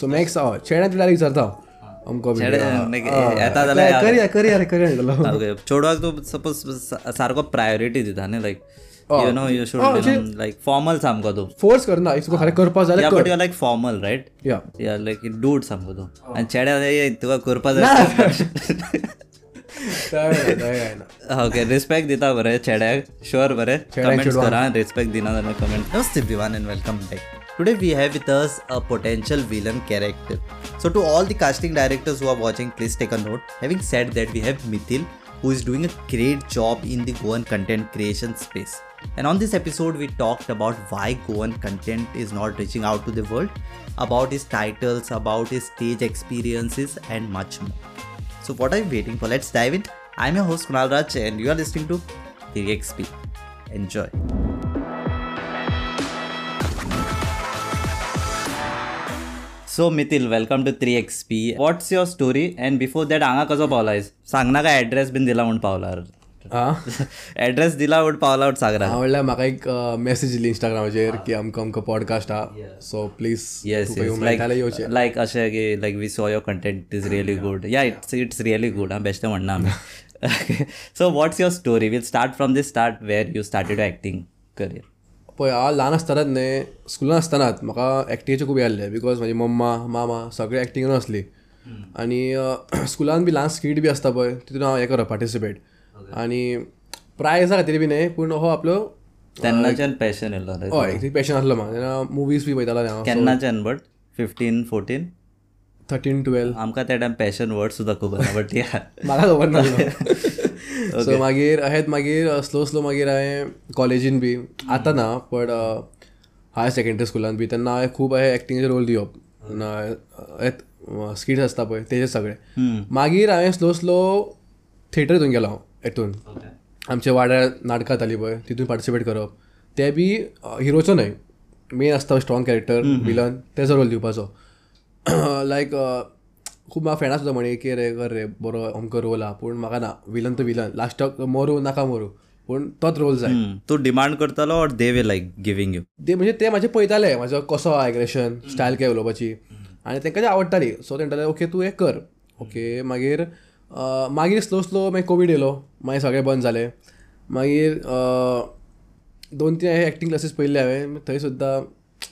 So max हय चेड्यांत direct विचारता अमको येता जाल्यार करिया करिया रे करिया चेडवाक तूं सपोज़ सारको प्रायोरिटी दिता न्ही like you know you should like formal सामको तूं फोर्स करना इफ़ तुका खरें करपा जाल्यार but you like formal right yeah yeah like dude सामको तूं आनी चेड्या तुका करपा जाय ओके रिस्पेक्ट दिता बरें चेड्याक शुअर बरें कमेंट्स करा रिस्पेक्ट दिना जाल्यार कमेंट नमस्ते everyone and welcome back. Today we have with us a potential villain character so to all the casting directors who are watching please take a note having said that we have mithil who is doing a great job in the goan content creation space and on this episode we talked about why goan content is not reaching out to the world about his titles about his stage experiences and much more so what are you waiting for? Let's dive in. I'm your host Kunal Raj and you are listening to 3XP. Enjoy. So Mithil, welcome to 3XP. What's your story? And before that, हांगा कसो पावलायस सांग ना काय address bin दिला म्हूण पावला आं address दिला म्हूण पावला म्हूण सांग हांव म्हणल्यार म्हाका एक मेसेज दिली इंस्टाग्रामाचेर की आमकां आमकां पॉडकास्ट आहा so please yes yes like अशें की like we saw your content is really good yeah it's it's really good हां बेश्टें म्हणना आमी so what's your story we'll start from the start where you started acting career पळय हांव ल्हान आसतनाच न्ही स्कुलान आसतनाच म्हाका एक्टिंगेचे खूब आहले बिकॉज म्हाजी मम्मा मामा सगळे एक्टिंगेन आसली. आनी स्कुलान बी ल्हान स्कीट बी आसता पळय तितून हांव हें करप पार्टिसिपेट आनी प्रायजा खातीर बी न्ही पूण हो आपलो तेन्नाच्यान पॅशन येयलो हय पॅशन आसलो म्हाका तेन्ना मुवीज बी पळयतालो हांव. केन्नाच्यान but fifteen fourteen thirteen twelve आमकां त्या टायम पॅशन वर्ड सुद्दां खबर ना बट म्हाका खबर नासलो. सो मागीर अहेत मागीर स्लो स्लो मागीर हांवें कॉलेजीन बी आतां ना बट हायर सेकंडरी स्कुलान बी तेन्ना हांवें खूब अशें एक्टिंगेचे रोल दिवप. स्किट्स आसता पळय तेजे सगळे. मागीर हांवें स्लो स्लो थिएटर हितून गेलो हांव हेतून. आमच्या वाड्यार नाटकां जातालीं पळय तितून पार्टिसिपेट करप. ते बी हिरोचो न्हय मेन आसता स्ट्रॉंग कॅरेक्टर विलन तेजो रोल दिवपाचो. लायक खूब म्हाका फ्रेंडां सुद्दां म्हणे की रे कर रे बरो अमको रोल आहा पूण म्हाका ना विलन तो विलन लास्टाक मरू नाका मरू. पूण तोच रोल जाय तूं डिमांड करतलो or they were like giving you ते म्हणजे ते म्हाजे पळयताले म्हाजो कसो आहा एग्रेशन स्टायल काय उलोवपाची आनी तांकां ते आवडटाली सो ते म्हणटाले ओके तूं हें कर. ओके मागीर मागीर स्लो स्लो मागीर कोवीड येयलो मागीर सगळें बंद जालें मागीर दोन तीन एक्टींग क्लासीस पयल्ले हांवें. थंय सुद्दां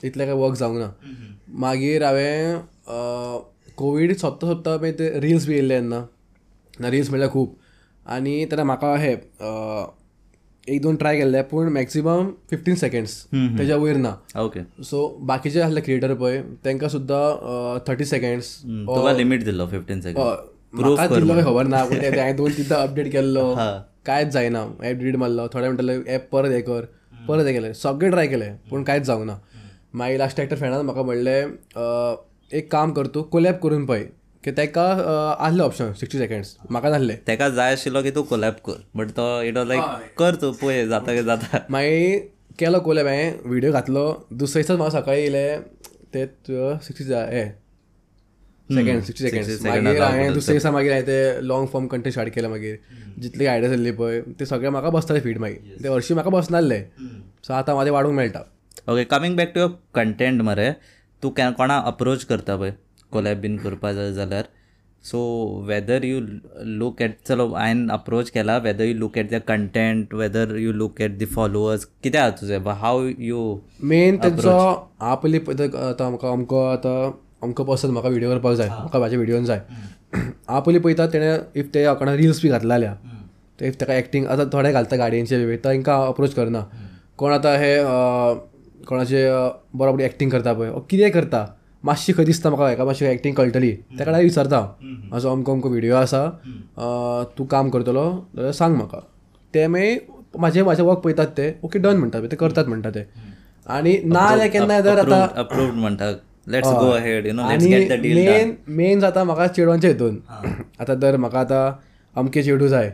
इतलें काय वर्क जावंक ना. मागीर हांवें कोवीड सोंपता सोंपता मागीर ते रिल्स बी येयल्ले तेन्ना ना रिल्स म्हणल्यार खूब आनी तेन्ना म्हाका हे एक दोन ट्राय केल्ले पूण मॅक्सिमम फिफ्टीन सेकंड्स तेज्या वयर ना ओके सो बाकीचे आसले क्रिएटर पळय तांकां सुद्दां थर्टी सेकंड्स लिमीट दिल्लो फिफ्टीन सेकंड खबर ना पूण हांवें दोन तिनदा अपडेट केल्लो. कांयच जायना एप डिलीट मारलो थोडे म्हणटाले एप परत हे कर परत हे केलें सगळें ट्राय केलें पूण कांयच जावंक ना मागीर लास्ट एक्टर फ्रेंडान म्हाका म्हणलें एक काम कर तूं कोलॅब करून पळय की ताका आसलें ऑप्शन सिक्स्टी सेकंड्स म्हाका नासलें तेका जाय आशिल्लो की तूं कोलॅब कर बट तो इट वॉज लायक कर तूं पळय जाता की जाता. मागीर केलो कोलॅब हांवें व्हिडिओ घातलो. दुसरे दिसाच म्हाका सकाळी येयले ते सिक्स्टी हे सेकंड सिक्स्टी सेकंड मागीर हांवें दुसरे दिसा मागीर हांवें ते लॉंग फॉर्म कंटेंट स्टार्ट केले मागीर. जितली आयडिया जाल्ली पळय ते सगळे म्हाका बसताले फीड मागीर. ते हरशीं म्हाका बसनासले सो आतां म्हाजें वाडूंक मेळटा. Okay coming back to your content मरे तूं कोणा अप्रोच करता पळय कोलॅब बीन करपा जाय जाल्यार. So whether you look at चलो हांवें अप्रोच केला whether you look at the content whether you look at the followers कितें आहा तुजें हाव यू मेन तेंचो पळय आतां म्हाका अमको आतां अमको पर्सन म्हाका व्हिडिओ करपाक जाय. म्हाका म्हाज्या व्हिडिओन जाय. पयलीं पळयता तेणें इफ ते कोणा रिल्स बी घातले इफ ताका एक्टींग आतां थोडे घालता गाडयेंचे बी तांकां अप्रोच करना. कोण आतां हे कोणाचे अ, बरोबर एक्टींग करता पळय. ओ कितें करता? मातशी खंय दिसता म्हाका हेका मातशी एक्टींग कळटली. ताका डायरेक्ट विचारता. म्हाजो अमको अमको व्हिडिओ आसा. अ, तूं काम करतलो जाल्यार सांग म्हाका. ते मागीर म्हाजे म्हाजे वर्क पळयतात ते. ओके डन म्हणटात ते करतात म्हणटा ते. आनी ना जाल्यार केन्ना जर आतां अप्रूव्ड म्हणटा. Let's go ahead you know let's आनी गेट द डील मेन मेन जाता म्हाका चेडवांच्या हितून. आतां जर म्हाका आतां अमके चेडू जाय.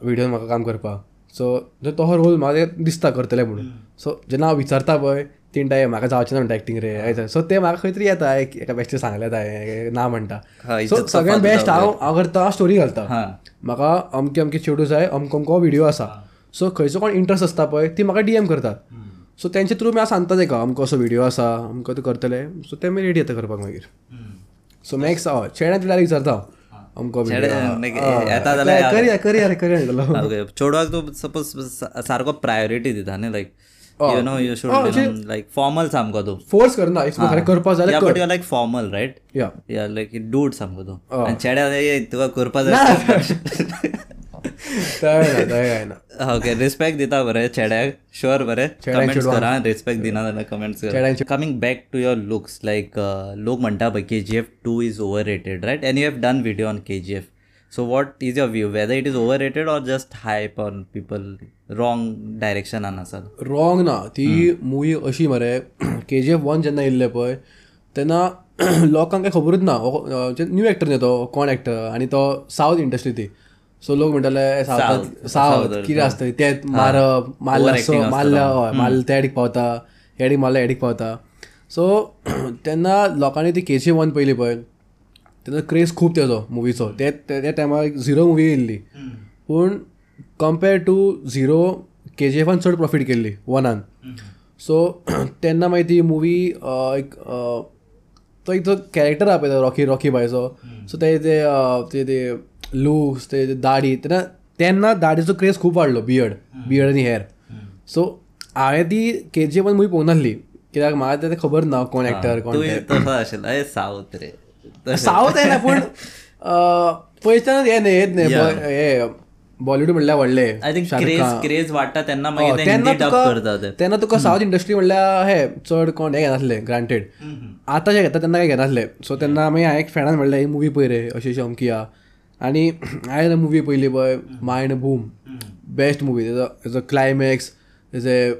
व्हिडिओन म्हाका काम करपाक. सो तो रोल म्हाका दिसता करतले म्हणून. सो जेन्ना हांव विचारता पळय तीन टायम म्हाका जावचें ना म्हणटा एक्टींग रे सो ते म्हाका खंय तरी येता एक- एका बेश्टे सांगले जाय ना म्हणटा. सो सगळ्यात बेस्ट हांव हांव करता स्टोरी घालता. म्हाका अमके अमके चेडू जाय अमको अमको व्हिडिओ आसा. सो खंयचो कोण इंट्रस्ट आसता पळय ती म्हाका डीएम करतात. सो तेंचे थ्रू मी सांगता तेका अमको असो व्हिडिओ आसा अमको ते करतले. सो ते मी रेडी येता करपाक मागीर. सो नेक्स्ट हय चेड्यात तुला विचारता अमको चेडे, like, येता जाल्यार करी करी अरे करी म्हणटलो ओके चेडवाक तूं सपोज सारको प्रायोरिटी दिता न्ही like you know you should like formal सामको तूं फोर्स करना करपा जाल्यार but you like formal right yeah like dude सामको तूं आनी चेड्या तुका करपा जाय ना ना ओके रिस्पेक्ट दिता बरें चेड्याक शुअर बरें कमेंट्स करा रिस्पेक्ट दिना जाल्यार comments चेड्यांचे- coming back to your looks like लोक म्हणटा पळय K G F two is overrated right and you have done video on K G F so what is your view whether it is overrated or just hype on people wrong डायरेक्शनान आसा wrong ना ती movie अशी मरे के G F one जेन्ना येयल्ले पळय तेन्ना लोकांक काय खबरूच ना न्यू एक्टर न्ही तो कोण एक्टर आनी तो सावथ इंडस्ट्री ती सो लोक म्हणटाले सावथ सावथ कितें आसता ते मारप मारल्या मारल्या हय मारल्या त्या एडीक पावता. हे एडीक मारल्या एडीक पावता. सो तेन्ना लोकांनी ती के जी वन पयली पळय. तेन्ना क्रेज खूब तेजो मुवीचो ते त्या टायमार एक झिरो मुवी येयल्ली. पूण compare to zero K G एफान चड प्रॉफीट केल्ली वनान सो तेन्ना मागीर ती मुवी एक तो एक जो कॅरेक्टर आहा पळय तो रॉकी रॉकी बायचो सो ते ते ते ते लुक्स ते दाडी तेन्ना तेन्ना दाडीचो क्रेज खूब वाडलो बियर्ड बियर्ड आनी हेअर सो हांवें ती के जी एफान मुवी पळोवंक नासली कित्याक म्हाका तें खबर ना कोण एक्टर कोण तूं तसो आशिल्लो ए सावथ रे. सावथ येना पूण पयच्यान हे न्ही येत न्ही. हे बॉलिवूड म्हणल्यार व्हडले आय थिंक क्रेज क्रेज वाडटा तेन्ना मागीर तेन्ना तुका करता ते. तेन्ना तुका सावथ इंडस्ट्री म्हणल्यार हे चड कोण हे घेनासले ग्रांटेड आतां जे घेता तेन्ना काय घेनासले सो तेन्ना मागीर हांवें एक फ्रेंडान म्हणलें ही मुवी पळय रे अशी अशी अमकी आहा आनी हांवें मुवी पयली पळय मायंड बूम बेस्ट मुवी तेजो तेजो क्लायमॅक्स ए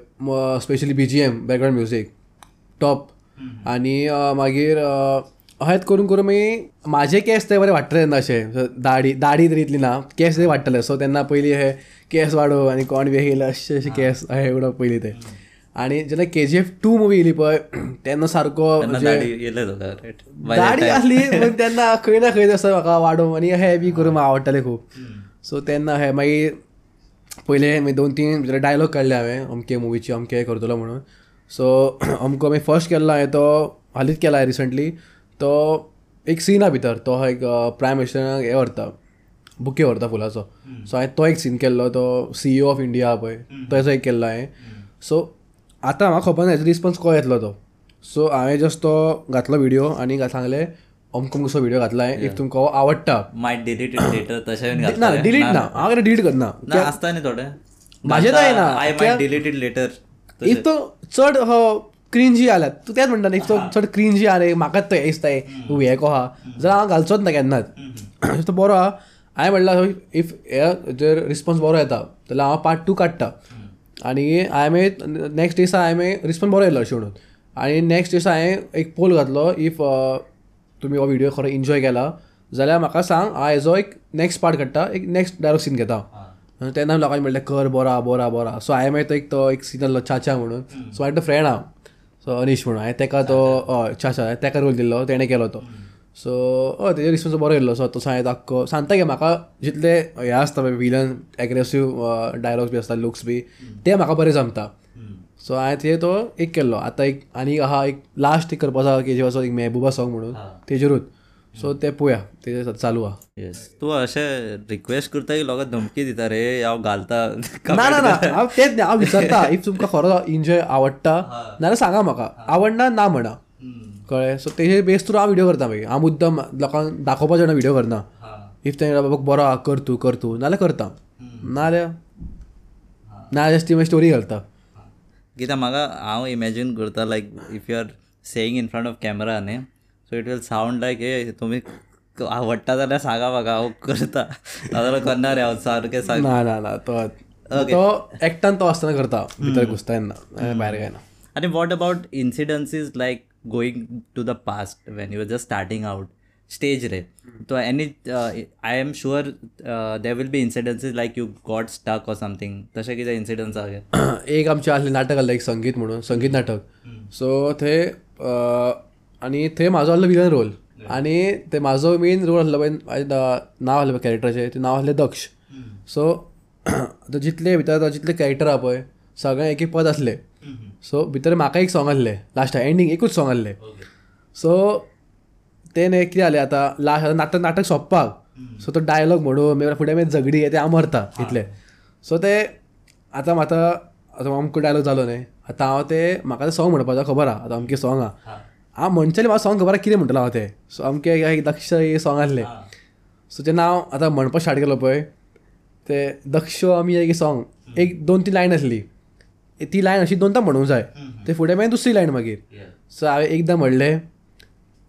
specially B G M background music top आनी मागीर अ, अहेंच करून करून मागीर म्हाजे केस ते बरे वाडटले तेन्ना अशें दाडी दाडी तरी इतली ना. केस ते वाडटले सो तेन्ना पयलीं हे केस वाडो आनी कोण बी येयले अशें केस अहे उडोवप पयलीं ते. आनी जेन्ना K G F two movie येयली पळय तेन्ना सारको म्हणजे दाडी असली पण तेन्ना खंय ना खंय तसं म्हाका वाडोवंक आनी हे बी करून म्हाका आवडटाले खूब सो तेन्ना हे मागीर पयले मागीर दोन तीन डायलॉग काडले हांवें अमके मुवीचे अमके हे करतलो म्हणून. सो अमको मागीर फर्स्ट केल्लो हांवें तो हालींच केला रिसंटली तो एक सीन भितर तो एक प्रायम मिनिस्टराक हे व्हरता बुके व्हरता फुलाचो. सो हांवें तो एक सीन केल्लो तो सीईओ ऑफ इंडिया पळय तेजो एक केल्लो हांवें सो आतां म्हाका खबर ना हेजो रिस्पॉन्स को येतलो तो? सो हांवें जस्ट तो घातलो व्हिडिओ आनी सांगलें अमको कसो व्हिडिओ घातला इफ तुमकां हो आवडटा मायट डिलीटेड लेटर तशें बीन ना डिलीट ना. हांव डिलीट करना ना. आसता न्ही थोडे. म्हाजें. I might deleted later if तो चड हो क्रिंजी जाल्यार तूं तेंच म्हणटा इफ तो चड क्रिंजी रे म्हाकाच तो हे दिसता तूं हे को आहा जाल्यार हांव घालचोच ना केन्नाच तो बरो आहा हांवें म्हणल्यार इफ हे जर रिस्पॉन्स बरो येता जाल्यार हांव पार्ट टू काडटा आनी हांवें नेक्स्ट दिसा हांवें रिस्पॉन्स बरो येयलो अशें म्हणून आनी नेक्स्ट दिसा हांवें एक पोल घातलो इफ तुमी हो व्हिडिओ खरो एन्जॉय केला जाल्यार म्हाका सांग हांव हेजो एक नेक्स्ट पार्ट काडटा एक नेक्स्ट डायरेक्ट सीन घेता. तेन्ना लोकांनी म्हणलें कर बरा बरा बरा. सो हांवें मागीर तो एक तो एक सीन आसलो चाचा म्हणून. सो हांवें तो फ्रेंड आहा सो अनिश म्हणून हांवें तेका तो हय चाचा हांवें तेका रोल दिल्लो तेणें केलो तो. सो हय तेजो रिस्पॉन्स बरो येयल्लो सो तसो हांवें आख्खो सांगता की म्हाका जितले हे आसता विलन एग्रेसीव डायलॉग्स बी आसता लुक्स बी ते म्हाका बरे जमता सो हांवें ते तो एक केल्लो आतां एक आनी आहा एक लास्ट एक करपाचो आहा केजीवाचो एक मेहबूबा सॉंग म्हणून तेजेरूच सो ते पळोवया तेजे चालू आहा येस तूं अशें रिक्वेस्ट करता की लोकांक धमकी दिता रे हांव घालता ना ना ना हांव तेच न्ही हांव विचारता इफ तुमकां खरो एन्जॉय आवडटा नाल्यार सांगा म्हाका आवडना ना म्हणा कळ्ळें सो तेजे बेस थ्रू हांव व्हिडिओ करता मागीर हांव मुद्दम लोकांक दाखोवपाचें ना व्हिडिओ करना इफ ते बाबा बरो आहा कर तूं कर तूं. नाल्यार करता. नाल्यार नाल्यार ती मागीर स्टोरी घालता. कित्याक म्हाका हांव इमॅजीन करता like if you are saying in front of camera न्ही so it will sound like a तुमी आवडटा जाल्यार सांगा म्हाका हांव करता. नाजाल्यार करना रे हांव सारकें सांग ना ना ना तो तो एकट्यान तो आसतना करता भितर घुसता तेन्ना भायर काय ना आनी what about incidences like going to the past when you are just starting out stage रे तो any I am sure there will be incidences like you got stuck or something तशें कितें इन्सिडन्स आहा एक आमचें आसलें नाटक आसलें एक संगीत म्हणून संगीत नाटक. सो थंय अ, आनी थंय म्हाजो आसलो विलन रोल आनी ते म्हाजो मेन रोल आसलो पळय ना- नांव आसलें कॅरेक्टराचें तें नांव आसलें दक्ष. सो जितले भितर जितले कॅरेक्टर आहा पळय सगळें एक एक पद आसले सो भितर म्हाका एक सॉंग आहलें लास्ट एंडींग एकूच सॉंग आहलें सो तें न्ही कितें जालें आतां? लास्ट आतां नाटक नाटक सोंपपाक. सो तो डायलॉग म्हणून मागीर फुडें मागीर झगडी ते हांव मरता इतलें. सो ते आतां म्हाका आतां अमको डायलॉग जालो न्ही आतां हांव ते म्हाका तें सॉंग म्हणपाचो खबर आहा. आतां अमकें सॉंग आहा. हांव म्हणचेलें म्हाका सॉंग खबर आहा कितें म्हणटलो हांव तें. सो अमकें एक दक्ष हे सॉंग आहलें सो जेन्ना हांव आतां म्हणपाक स्टार्ट केलो पळय. ते दक्ष आमी एक सॉंग एक दोन तीन लायन आसली. ती लायन अशी दोनदा म्हणूंक जाय. ते फुडें मागीर दुसरी लायन मागीर सो हांवें एकदां म्हणलें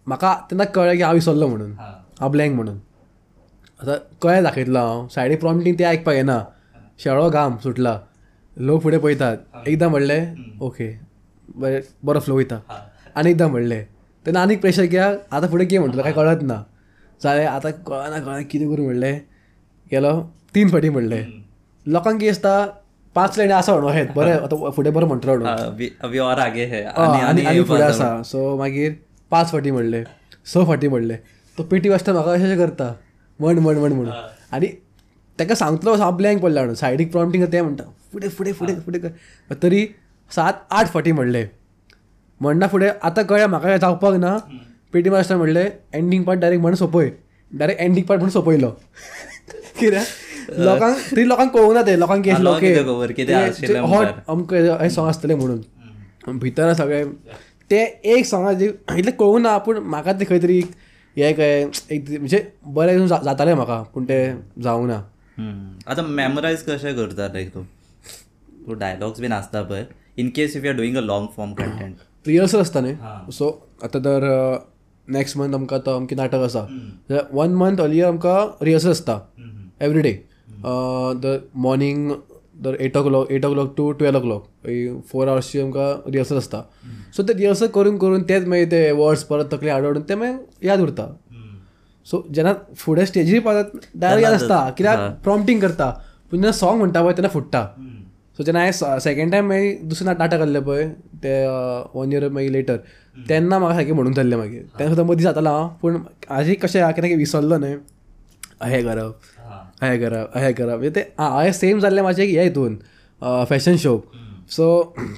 म्हाका तेन्ना कळ्ळें की हांव विसरलो म्हणून. हांव ब्लँक म्हणून. आतां कळ्ळें दाखयतलो हांव. सायडीक प्रॉम्प्टींग तें आयकपाक येना. शेळो घाम सुटला. लोक फुडें पळयतात. एकदां म्हणलें ओके बरें बरो फ्लो वयता आनी एकदां म्हणलें तेन्ना आनीक प्रेशर कित्याक आतां फुडें कितें म्हणटलो कांय कळत ना. जालें आतां कळना कळना कितें करूं म्हणलें गेलो तीन फाटी म्हणलें. लोकांक कितें आसता पांच लायनी आसा म्हणून हेत बरें आतां फुडें बरो म्हणटलो हय, आनी आनी फुडें आसा सो मागीर पांच फाटी म्हणले. स फाटी म्हणले. तो पेटी वाजता म्हाका अशें करता? म्हण म्हण म्हण म्हणून आनी ताका सांगतलो हांव ब्लँक पडला म्हणून. सायडीक प्रॉम्प्टींग तें म्हणटा फुडें फुडें फुडें फुडें कर. तरी सात आठ फाटी म्हणले. म्हणना फुडें आतां कळ्ळें म्हाका जावपाक ना. पेटी मास्टर म्हणलें एंडींग पार्ट डायरेक्ट म्हण सोंपय डायरेक्ट एंडींग पार्ट म्हणून सोंपयलो कित्याक लोकांक तरी लोकांक कळूंक ना तें लोकांक कितें लोक. हॉट. अमकें हें सॉंग आसतलें म्हणून भितर सगळें ते एक सॉंगाचे इतलें कळूंक ना पूण म्हाका तें खंय तरी हें कळ्ळें एक म्हणजे बरें जातालें म्हाका पूण तें जावंक ना. आतां मेमरायज कशें करता लायक तूं? तूं डायलॉग्स बीन आसता पळय. In case if you are doing a long form content rehearsal आसता न्ही? सो आतां तर नेक्स्ट मंथ आमकां आतां अमकें नाटक आसा. वन मंथ अर्लियर आमकां रिहर्सल आसता. एवरी डे द मॉर्निंग दर eight o'clock eight o'clock to twelve o'clock four आवर्सची आमकां रिहर्सल आसता सो ते रिहर्सल करून करून तेच मागीर ते वर्ड्स परत तकले हाडून हाडून ते मागीर याद उरता. सो जेन्ना फुडें स्टेजीर पावता डायरेक्ट याद आसता कित्याक प्रॉम्प्टींग करता. पूण जेन्ना सॉंग म्हणटा पळय तेन्ना फुट्टा सो जेन्ना हांवें सेकंड टायम मागीर दुसरें नाट- नाटक आहलें पळय ते वन इयर मागीर लेटर तेन्ना म्हाका सारकें म्हणून जाल्लें मागीर तेन्ना सुद्दां मदीं जातालो हांव पूण आजी कशें आहा कितें विसरलो न्हय हें करप हें करप हें करप ते हांवें सेम जाल्लें म्हाजें हे हितून फॅशन शो सो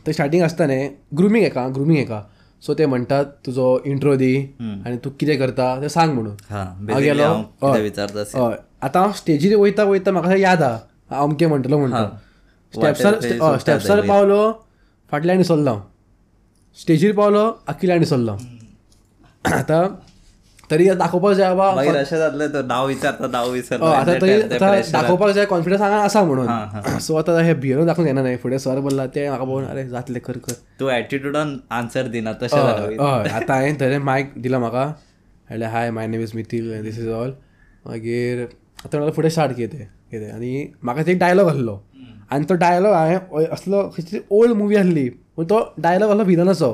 ते स्टार्टींग आसता न्ही ग्रुमींग हेका ग्रुमींग हेका सो ते म्हणटात तुजो इंट्रो दी आनी तू कितें करता? तें सांग म्हणून. हा हांव गेलो हय. आतां हांव स्टेजीर वयता वयता म्हाका याद आहा हांव अमकें म्हणटलो म्हणटा स्टेप्सार हय, स्टेप्सार. पावलो फाटल्यान निसरलो हांव स्टेजीर पावलो आखिल्यान निसरलो हांव आतां तरी दाखोवपाक जाय बाबा अशें जातलें तो नांव विचारता नांव हय, आतां तरी दाखोवपाक जाय कॉन्फिडन्स हांगा आसा म्हणून. सो आतां हे भियेरून दाखोवंक येना न्हय फुडें सर बोल्ला ते म्हाका पळोवन अरे जातलें कर कर. तूं एटिट्यूडान आन्सर दिना तशें हय आतां हांवें थंय मायक दिलो म्हाका म्हणलें hi my name is Mithil this is all मागीर आतां म्हणल्यार फुडें स्टार्ट कितें कितें आनी म्हाका ते डायलॉग आहलो आनी तो डायलॉग हांवें असलो खंयची ओल्ड मुवी आहली पूण तो डायलॉग आहलो विलनाचो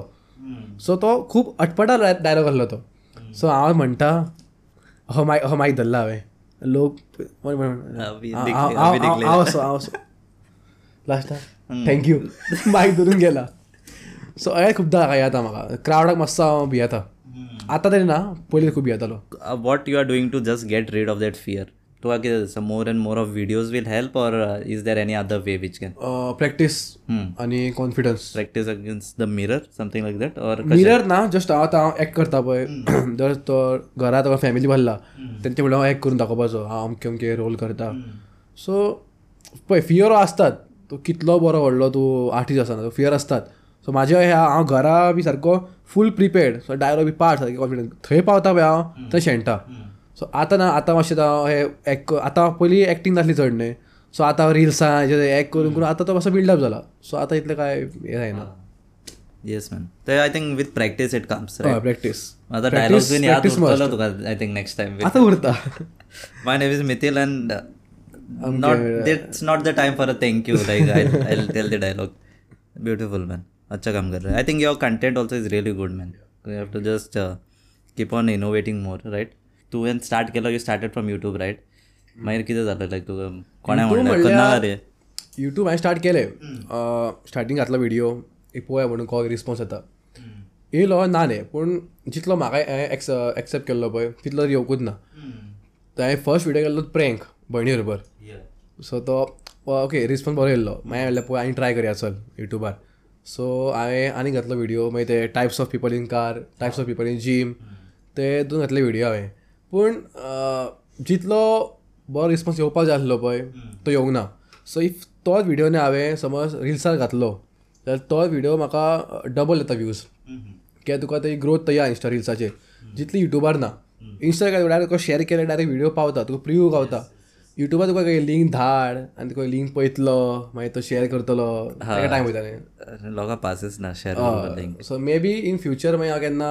सो तो खूब अटपटा डायलॉग आहलो तो. सो हांव म्हणटा हो मायक हो मायक धरला हांवें. लोक. हांव असो हांव असो लास्टाक थँक्यू मायक धरून गेला. सो हे खुबदां हाका येता म्हाका क्रावडाक मातसो हांव भियेता आतां तरी ना पयलीं खूब भियेतालो what you are doing to just get rid of that fear तुका कितें दिसता more and more of videos will help or is there any other way which can practice आनी confidence practice against the mirror something like that or mirror ना just आतां हांव act करता पळय जर तो घरांत फॅमिली भरला तेंचे फुडें हांव एक्ट करून दाखोवपाचो हांव अमके अमके रोल करता. सो पळय फियर आसतात तूं कितलो बरो व्हडलो तूं आर्टिस्ट आसना फियर आसतात सो म्हाजे ह्या हांव घरा बी सारको फूल प्रिपेर्ड सो डायलॉग बी पार्ट सारके कॉन्फिडन्स थंय पावता पळय हांव थंय शेणटा. सो आतां ना आतां मातशें हे एक्ट आतां पयलीं एक्टींग नासली चड न्ही. सो आतां रिल्सां हेजे एक्ट करून करून आतां तो मातसो बिल्डअप जाला सो आतां इतलें काय हे जायना येस मॅन ते I think with practice it comes practice आतां डायलॉग्स बीन याद उरतलो तुका आय थिंक नेक्स्ट टायम आतां उरता. My name is Mithil and not it's not the time for a thank you I tell the dialogue beautiful man अच्छा काम कर रहे I think your content also is really good man you have to just keep on innovating more right तुवें start केलो you started from YouTube right मागीर कितें जालें like तुका कोणें म्हणलें? रे युट्यूब हांवें स्टार्ट केलें स्टार्टींग घातलो व्हिडिओ एक पळोवया म्हणून कॉल रिस्पॉन्स येता येयलो ना न्ही पूण जितलो म्हाका एक्स एक्सेप्ट केल्लो पळय तितलो येवकूच ना. तर हांवें फर्स्ट व्हिडिओ केल्लो प्रँक भयणी बरोबर सो तो ओके रिस्पॉन्स बरो येयल्लो मागीर म्हणलें पळय आनी ट्राय करया चल युट्यूबार सो हांवें आनी घातलो व्हिडिओ मागीर ते types of people in car types of people in gym ते दोन घातले व्हिडिओ हांवें पूण जितलो बरो रिस्पॉन्स येवपाक जाय आसलो पळय तो येवंक ना. सो इफ तोच व्हिडिओ न्ही हांवें समज रिल्सार घातलो जाल्यार तो व्हिडिओ म्हाका डबल येता व्यूज कित्याक तुका ती ग्रोथ तयार इंस्टा रिल्साचेर जितली युट्यूबार ना इंस्टा डायरेक्ट तुका शेअर केल्यार डायरेक्ट व्हिडिओ पावता तुका प्रिव्यू गावता. युट्यूबार तुका लिंक धाड आनी तुका लिंक पळयतलो मागीर तो शेअर करतलो ताका टायम वयता न्ही. लोकां पासीस ना share link so maybe in future मागीर हांव केन्ना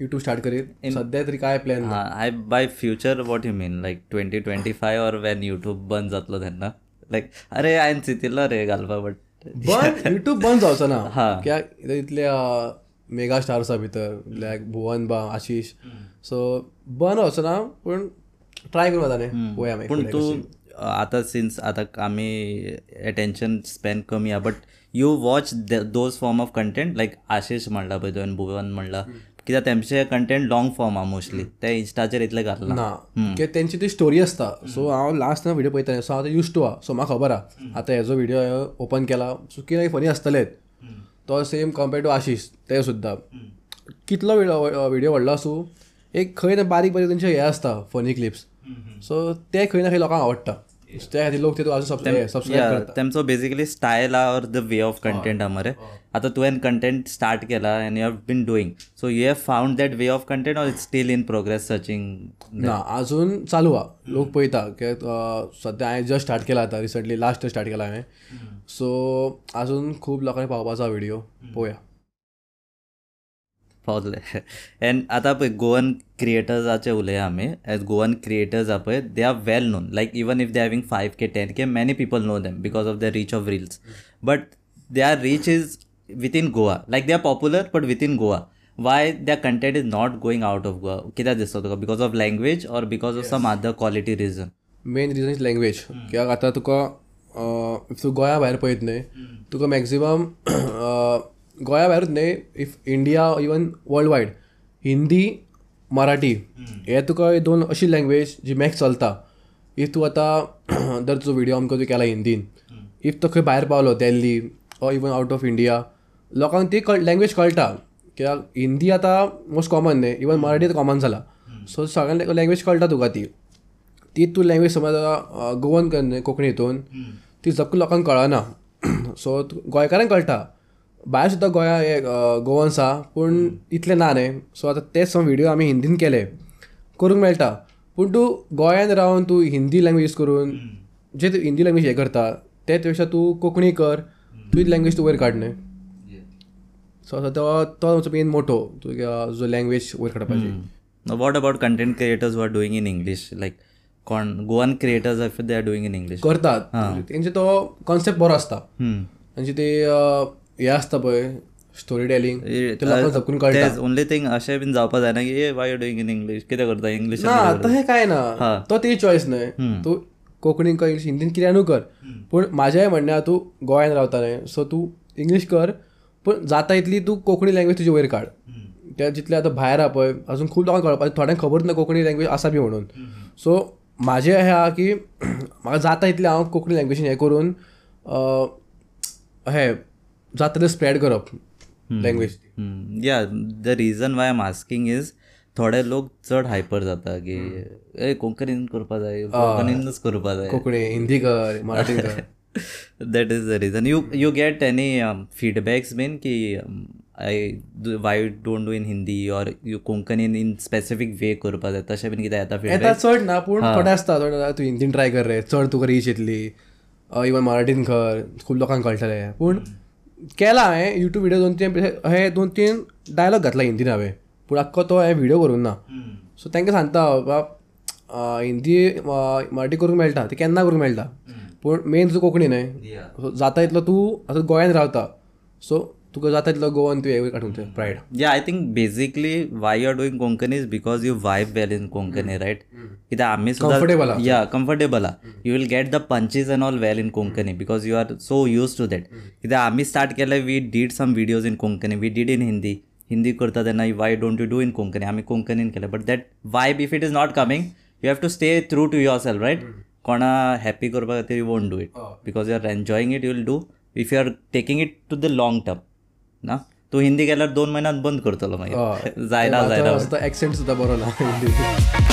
युट्यूब स्टार्ट करीत सद्या तरी काय plan I by future what you mean like twenty twenty five or when YouTube बंद जातलो तेन्ना लायक अरे हांवें चिंतिल्लो रे घालपा बट बंद युट्यूब बंद जावचो ना? हा. कित्याक इथे इतले मेगा स्टार आसा भितर लायक भुवन बा आशिश सो बंद जावचो ना पूण ट्राय करूं जाता न्ही पळोवया मागीर पूण तूं. आतां सिन्स आतां आमी एटेन्शन स्पेन कमी आहा but you watch those form of content like Ashish म्हणला पळय तुवें भुवन म्हणला. कित्याक तेमचे कंटेंट लॉंग फॉर्म आहा मोस्टली ते इंस्टाचेर इतले घातला. ना. कित्याक तेंची ती स्टोरी आसता सो हांव लास्ट ना व्हिडिओ पळयतालें सो हांव ते यूज टू आहा सो म्हाका खबर आहा आतां हेजो व्हिडिओ ओपन केला. सो कितें फनी आसतलेच तो सेम कम्पेर्ड टू आशिश ते सुद्दां कितलो व्हिडिओ व्हडलो आसूं एक खंय ना बारीक बारीक तेंचे हे आसता फनी क्लिप्स सो ते खंय ना खंय लोकांक आवडटा. त्या खातीर लोक ते तेमचो बेसिकली स्टायल आहा और द वे ऑफ कंटेंट आहा मरे आतां तुवें कंटेंट स्टार्ट केला and you have been doing so you have found that way of content or it's still in progress searching ना अजून चालू हा लोक पळयता की सद्या हांवें जस्ट स्टार्ट केला आतां रिसंटली लास्ट स्टार्ट केला हांवें सो अजून खूब लोकांनी पावपाचो हा व्हिडिओ पळोवया पावले एंड आतां पळय गोवन क्रिएटर्साचे उलया आमी एज गोवन क्रिएटर्स आहा पळय they are well known like even if they having five K ten K many people know them because of the reach of reels but they are reach is within Goa like they are popular but within Goa why their content is not going out of Goa कित्याक दिसता तुका because of language or because of some other quality reason main reason is language कित्याक आतां तुका if तूं गोंया भायर पळयत न्ही तुका maximum गोंया भायरूच न्ही if India even world wide Hindi Marathi हे तुका दोन अशी लँग्वेज जी मॅक्स चलता. इफ तूं आतां जर तुजो व्हिडिओ अमको तूं केला हिंदीन इफ तो खंय भायर पावलो Delhi or even out of India लोकांक ती कळ लँग्वेज कळटा. कित्याक हिंदी आतां मोस्ट कॉमन न्ही इवन मराठी कॉमन जाला सो सगळ्यांक लँग्वेज कळटा तुका ती. ती तूं लँग्वेज समज आतां गोवन कोंकणी हितून ती झक्क लोकांक कळना. सो गोंयकारांक कळटा. भायर सुद्दां गोंया हे गोवन्स आहा पूण इतले ना न्ही सो आतां तेच सम व्हिडिओ आमी हिंदीन केले. करूंक मेळटा. पूण तूं गोंयान रावन तूं हिंदी लँग्वेज यूज करून जे तूं हिंदी लँग्वेज हे करता ते पेक्षा तूं कोंकणी कर. तुजी लँग्वेज तूं वयर काड न्ही सो आतां तो तो तुजो मेन मोटो तुगे जो लँग्वेज वयर काडपाची what about content creators are doing in English like कोण Goan creators they are doing in English करतात. तेंचे तो कॉन्सेप्ट बरो आसता तांची ते अ, हे आसता पळय स्टोरी टेलिंग ते झपकून कळटा ओनली थिंग अशें बीन जावपा जायना की ए वाय डुईंग इन इंग्लीश कितें करता इंग्लीश ना तहें काय ना तो तेजी चॉयस न्हय तूं कोंकणीन कर इंग्लीश हिंदीन कित्यानू कर. पूण म्हाजें म्हणणें तूं गोंयान रावता न्हय सो तूं इंग्लीश कर पूण जाता इतली तू कोंकणी लँग्वेज तुजी वयर काड त्या जितले आतां भायर आहा पळय अजून खूब लोकांक कळपाक थोड्यांक खबर ना कोंकणी लँग्वेज आसा बी म्हणून. सो म्हाजें हें आहा की म्हाका जाता इतलें हांव कोंकणी लँग्वेजीन हें करून अ, हें जाता तितलें स्प्रेड करप लँग्वेज या the reason why I'm asking is थोडे लोक चड हायपर जाता की ए कोंकणीन करपा जाय कोंकणीनच करपा जाय. कोंकणी हिंदी कर मराठी कर. That is the reason you you get any feedbacks bin की I why don't do in Hindi or you कोंकणीन इन स्पेसिफीक वे करपा जाय? तशें बीन कितें येता येता फीडबॅक चड ना पूण थोडे आसता थोडे तूं हिंदीन ट्राय कर रे चड तुका रीच येतली इवन मराठीन कर खूब लोकांक कळटलें पूण केला हांवें युट्यूब व्हिडिओ दोन तीन हे दोन तीन डायलॉग घातला हिंदीन हांवें. पूण आख्खो तो हांवें व्हिडिओ करूंक ना. सो तांकां सांगता बाब हिंदी मराठी करूंक मेळटा ती केन्ना करूंक मेळटा पूण मेन तुजो कोंकणी न्हय सो जाता इतलो तूं आतां गोंयान रावता सो तुका जाता इतलो गोवन तुवें हे जाय प्रायड या I think basically why you are doing Konkani is because you vibe well in Konkani right कित्याक आमी सुद्दां या कम्फर्टेबल आहा you will get the punches and all well in Konkani because you are so used to that कित्याक आमी start केले we did some videos in Konkani we did in Hindi Hindi करता तेन्ना why don't you do in Konkani आमी कोंकणीन केले but that vibe if it is not coming you have to stay through to yourself right कोणा happy करपा खातीर you won't do it because you are enjoying it you will do if you are taking it to the long term ना? तो हिंदी गेल्यार दोन महिन्यात बंद करतलो मागीर जायना जायना ऍक्सेंट सुद्धा बरो ना